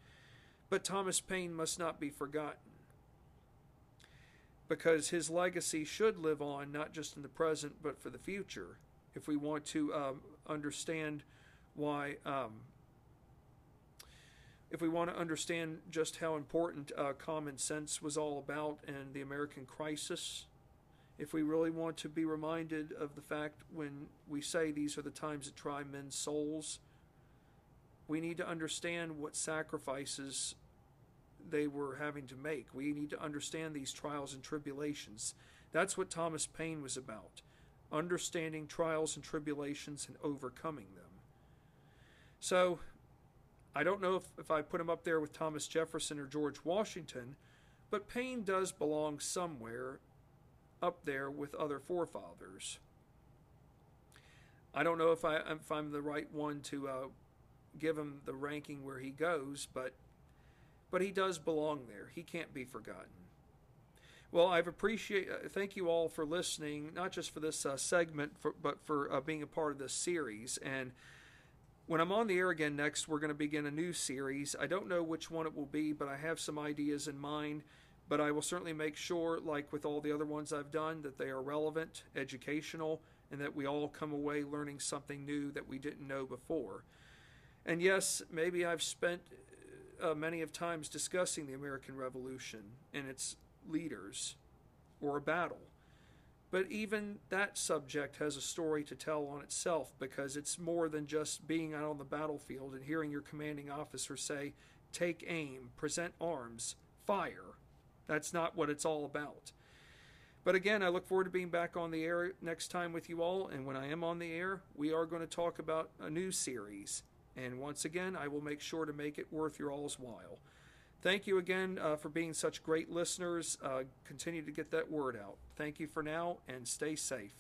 but Thomas Paine must not be forgotten. Because his legacy should live on not just in the present but for the future, if we want to um, understand why um, if we want to understand just how important uh, common sense was all about and the American crisis, if we really want to be reminded of the fact when we say these are the times that try men's souls, we need to understand what sacrifices they were having to make. We need to understand these trials and tribulations. That's what Thomas Paine was about understanding trials and tribulations and overcoming them. So, I don't know if, if I put him up there with Thomas Jefferson or George Washington, but Paine does belong somewhere up there with other forefathers. I don't know if I if I'm the right one to uh, give him the ranking where he goes, but but he does belong there. He can't be forgotten. Well, I've appreciate. Uh, thank you all for listening, not just for this uh, segment, for, but for uh, being a part of this series. And when I'm on the air again next, we're going to begin a new series. I don't know which one it will be, but I have some ideas in mind. But I will certainly make sure, like with all the other ones I've done, that they are relevant, educational, and that we all come away learning something new that we didn't know before. And yes, maybe I've spent uh, many of times discussing the American Revolution and its leaders or a battle. But even that subject has a story to tell on itself because it's more than just being out on the battlefield and hearing your commanding officer say, take aim, present arms, fire. That's not what it's all about. But again, I look forward to being back on the air next time with you all. And when I am on the air, we are going to talk about a new series. And once again, I will make sure to make it worth your all's while. Thank you again uh, for being such great listeners. Uh, continue to get that word out. Thank you for now and stay safe.